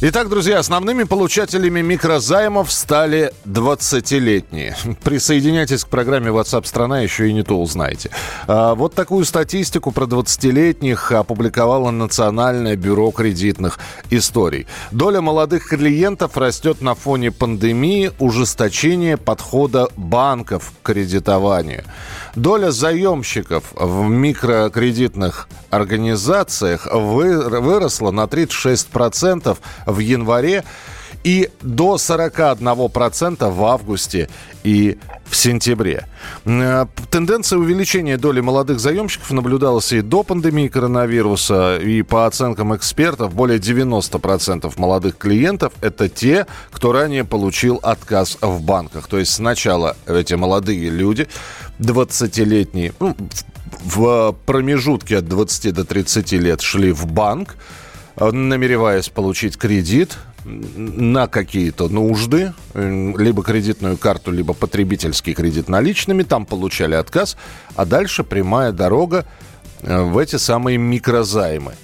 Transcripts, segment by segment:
Итак, друзья, основными получателями микрозаймов стали 20-летние. Присоединяйтесь к программе WhatsApp страна еще и не то узнаете. А, вот такую статистику про 20-летних опубликовало Национальное бюро кредитных историй. Доля молодых клиентов растет на фоне пандемии, ужесточения подхода банков к кредитованию. Доля заемщиков в микрокредитных организациях выросла на 36% в январе и до 41% в августе и в сентябре. Э, тенденция увеличения доли молодых заемщиков наблюдалась и до пандемии коронавируса, и по оценкам экспертов, более 90% молодых клиентов – это те, кто ранее получил отказ в банках. То есть сначала эти молодые люди, 20-летние, ну, в промежутке от 20 до 30 лет шли в банк, намереваясь получить кредит, на какие-то нужды, либо кредитную карту, либо потребительский кредит наличными, там получали отказ, а дальше прямая дорога э, в эти самые микрозаймы.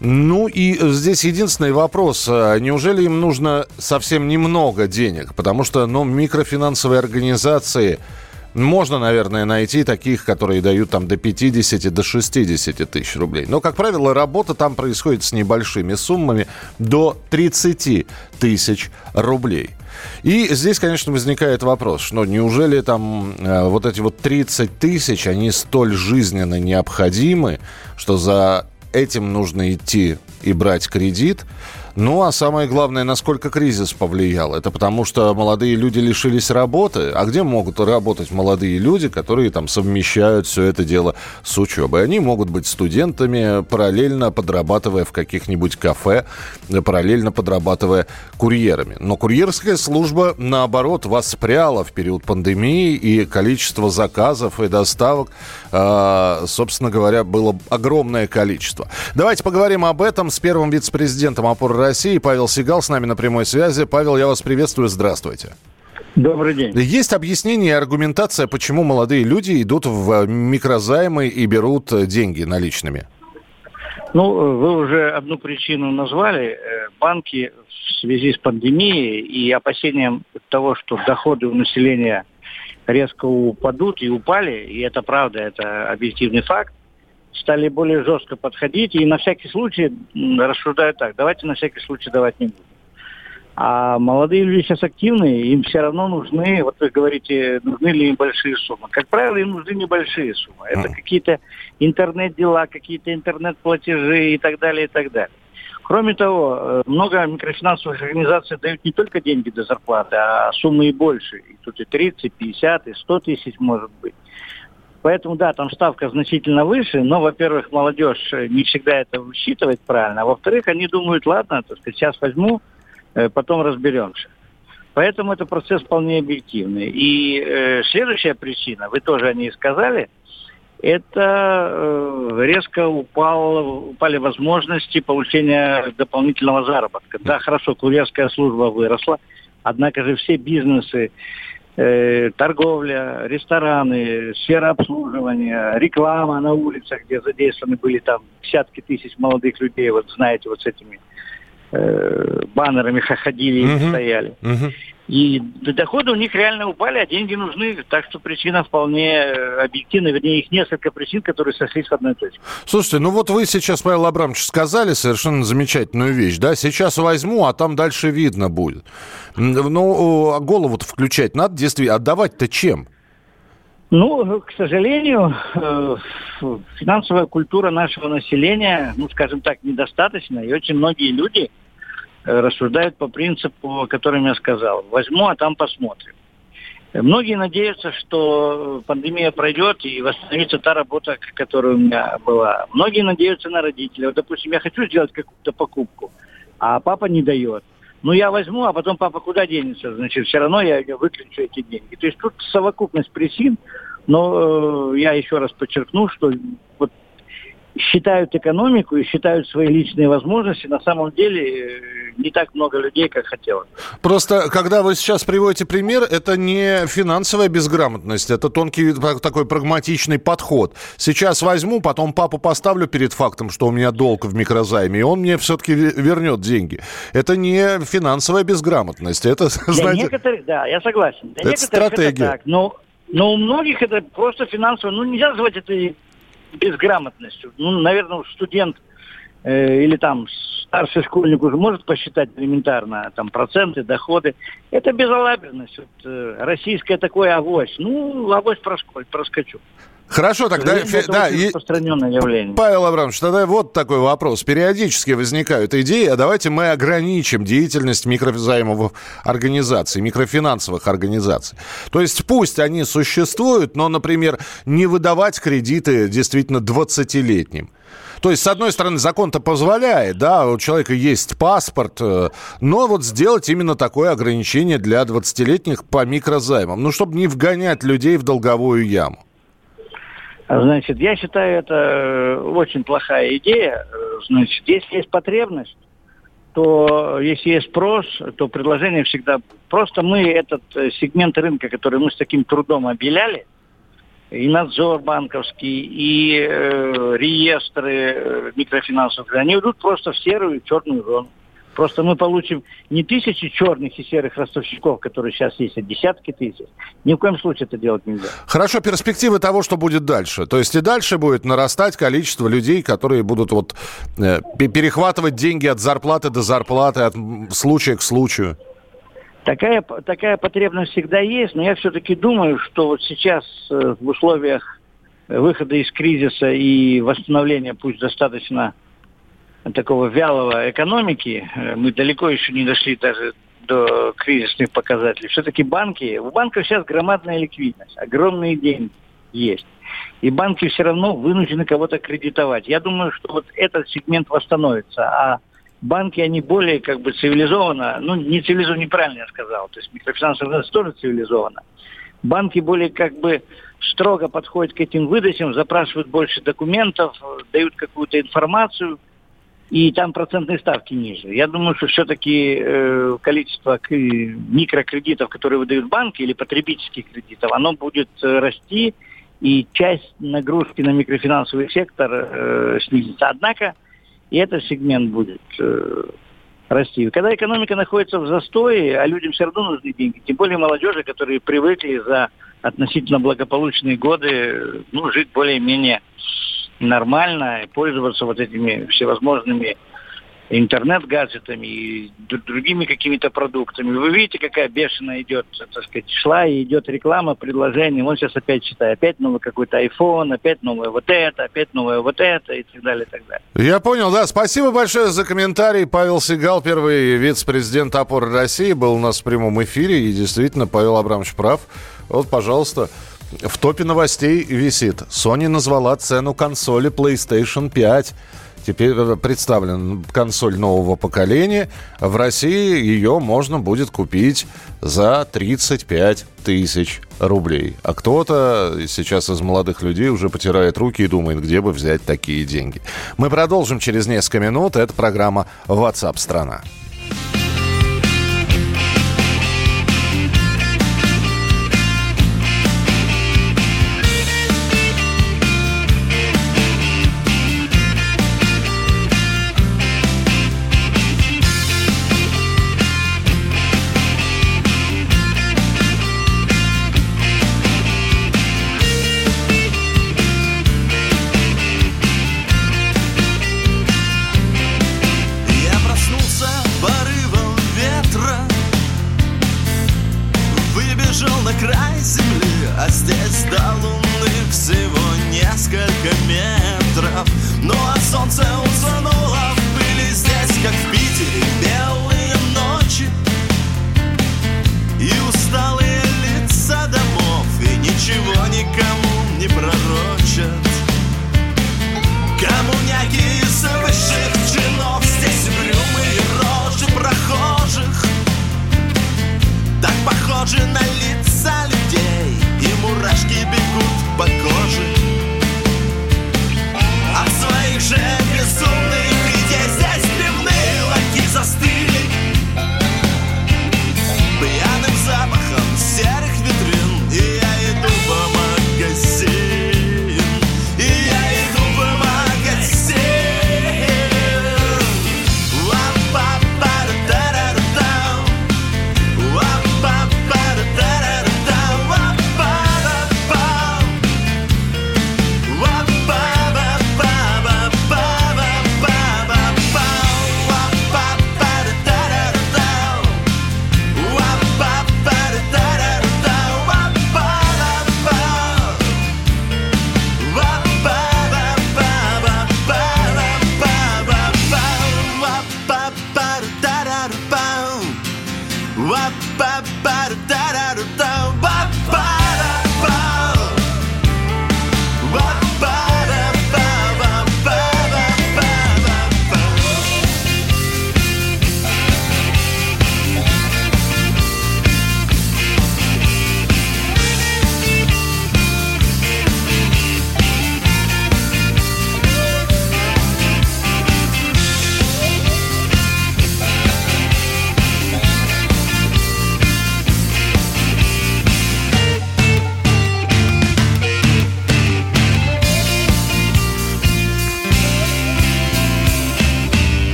Ну и здесь единственный вопрос. А неужели им нужно совсем немного денег? Потому что ну, микрофинансовые организации – можно, наверное, найти таких, которые дают там до 50, до 60 тысяч рублей. Но, как правило, работа там происходит с небольшими суммами до 30 тысяч рублей. И здесь, конечно, возникает вопрос, что неужели там э, вот эти вот 30 тысяч, они столь жизненно необходимы, что за этим нужно идти и брать кредит? Ну, а самое главное, насколько кризис повлиял. Это потому, что молодые люди лишились работы. А где могут работать молодые люди, которые там совмещают все это дело с учебой? Они могут быть студентами, параллельно подрабатывая в каких-нибудь кафе, параллельно подрабатывая курьерами. Но курьерская служба, наоборот, воспряла в период пандемии, и количество заказов и доставок, э, собственно говоря, было огромное количество. Давайте поговорим об этом с первым вице-президентом опоры России. Павел Сигал с нами на прямой связи. Павел, я вас приветствую. Здравствуйте. Добрый день. Есть объяснение и аргументация, почему молодые люди идут в микрозаймы и берут деньги наличными? Ну, вы уже одну причину назвали. Э, банки в связи с пандемией и опасением того, что доходы у населения резко упадут и упали, и это правда, это объективный факт, стали более жестко подходить и на всякий случай рассуждают так, давайте на всякий случай давать не будем. А молодые люди сейчас активные, им все равно нужны, вот вы говорите, нужны ли им большие суммы. Как правило, им нужны небольшие суммы. Это какие-то интернет-дела, какие-то интернет-платежи и так далее, и так далее. Кроме того, э, много микрофинансовых организаций дают не только деньги до зарплаты, а суммы и больше. И тут и 30, 50, и 100 тысяч может быть. Поэтому, да, там ставка значительно выше, но, во-первых, молодежь не всегда это высчитывает правильно, а во-вторых, они думают, ладно, так сказать, сейчас возьму, э, потом разберемся. Поэтому это процесс вполне объективный. И э, следующая причина, вы тоже о ней сказали, это э, резко упал, упали возможности получения дополнительного заработка. Да, хорошо, курьерская служба выросла, однако же все бизнесы э, торговля, рестораны, сфера обслуживания, реклама на улицах, где задействованы были там десятки тысяч молодых людей, вот знаете, вот с этими э, баннерами ходили и uh-huh. стояли. Uh-huh. И доходы у них реально упали, а деньги нужны. Так что причина вполне э, объективна. Вернее, их несколько причин, которые сошлись в одной точке. Слушайте, ну вот вы сейчас, Павел Абрамович, сказали совершенно замечательную вещь. да? Сейчас возьму, а там дальше видно будет. Ну, а голову-то включать надо, действительно. Отдавать-то чем? Ну, к сожалению, э, финансовая культура нашего населения, ну, скажем так, недостаточна. И очень многие люди – рассуждают по принципу, о котором я сказал. Возьму, а там посмотрим. Многие надеются, что пандемия пройдет и восстановится та работа, которая у меня была. Многие надеются на родителей. Вот, допустим, я хочу сделать какую-то покупку, а папа не дает. Ну, я возьму, а потом папа куда денется? Значит, все равно я выключу эти деньги. То есть тут совокупность причин Но э, я еще раз подчеркну, что вот считают экономику и считают свои личные возможности, на самом деле э, не так много людей, как хотелось. Просто, когда вы сейчас приводите пример, это не финансовая безграмотность, это тонкий такой прагматичный подход. Сейчас возьму, потом папу поставлю перед фактом, что у меня долг в микрозайме, и он мне все-таки вернет деньги. Это не финансовая безграмотность, это, Для знаете... некоторых, да, я согласен. Для это стратегия. Это так, но, но у многих это просто финансово, ну нельзя назвать это безграмотностью. Ну, наверное, студент или там старший школьник уже может посчитать элементарно там проценты, доходы. Это безалаберность. Вот, э, российское такое авось. Ну, авось проскочу. проскочу. Хорошо, тогда... Это да, распространенное явление. Павел Абрамович, тогда вот такой вопрос. Периодически возникают идеи, а давайте мы ограничим деятельность микрозаймовых организаций, микрофинансовых организаций. То есть пусть они существуют, но, например, не выдавать кредиты действительно 20-летним. То есть, с одной стороны, закон-то позволяет, да, у человека есть паспорт, э, но вот сделать именно такое ограничение для 20-летних по микрозаймам, ну, чтобы не вгонять людей в долговую яму. Значит, я считаю, это э, очень плохая идея. Значит, если есть потребность, то если есть спрос, то предложение всегда... Просто мы этот э, сегмент рынка, который мы с таким трудом обеляли, и надзор банковский, и э, реестры э, микрофинансовых, они идут просто в серую и черную зону. Просто мы получим не тысячи черных и серых ростовщиков, которые сейчас есть, а десятки тысяч. Ни в коем случае это делать нельзя. Хорошо, перспективы того, что будет дальше. То есть и дальше будет нарастать количество людей, которые будут вот э, перехватывать деньги от зарплаты до зарплаты, от случая к случаю. Такая, такая потребность всегда есть, но я все-таки думаю, что вот сейчас э, в условиях выхода из кризиса и восстановления, пусть достаточно такого вялого экономики, э, мы далеко еще не дошли даже до кризисных показателей. Все-таки банки, у банков сейчас громадная ликвидность, огромные деньги есть. И банки все равно вынуждены кого-то кредитовать. Я думаю, что вот этот сегмент восстановится, а банки, они более как бы цивилизованно, ну, не цивилизованно, неправильно я сказал, то есть микрофинансовая тоже цивилизованно. Банки более как бы строго подходят к этим выдачам, запрашивают больше документов, дают какую-то информацию – и там процентные ставки ниже. Я думаю, что все-таки э, количество микрокредитов, которые выдают банки, или потребительских кредитов, оно будет э, расти, и часть нагрузки на микрофинансовый сектор э, снизится. Однако и этот сегмент будет э, расти. Когда экономика находится в застое, а людям все равно нужны деньги, тем более молодежи, которые привыкли за относительно благополучные годы ну, жить более-менее нормально пользоваться вот этими всевозможными интернет-гаджетами и другими какими-то продуктами. Вы видите, какая бешеная идет, так сказать, шла и идет реклама, предложение. Он сейчас опять читает, опять новый какой-то iPhone, опять новое вот это, опять новое вот это и так далее, и так далее. Я понял, да. Спасибо большое за комментарий. Павел Сигал, первый вице-президент опоры России, был у нас в прямом эфире. И действительно, Павел Абрамович прав. Вот, пожалуйста, в топе новостей висит. Sony назвала цену консоли PlayStation 5. Теперь представлена консоль нового поколения. В России ее можно будет купить за 35 тысяч рублей. А кто-то сейчас из молодых людей уже потирает руки и думает, где бы взять такие деньги. Мы продолжим через несколько минут. Это программа WhatsApp страна. Похожи на лица людей И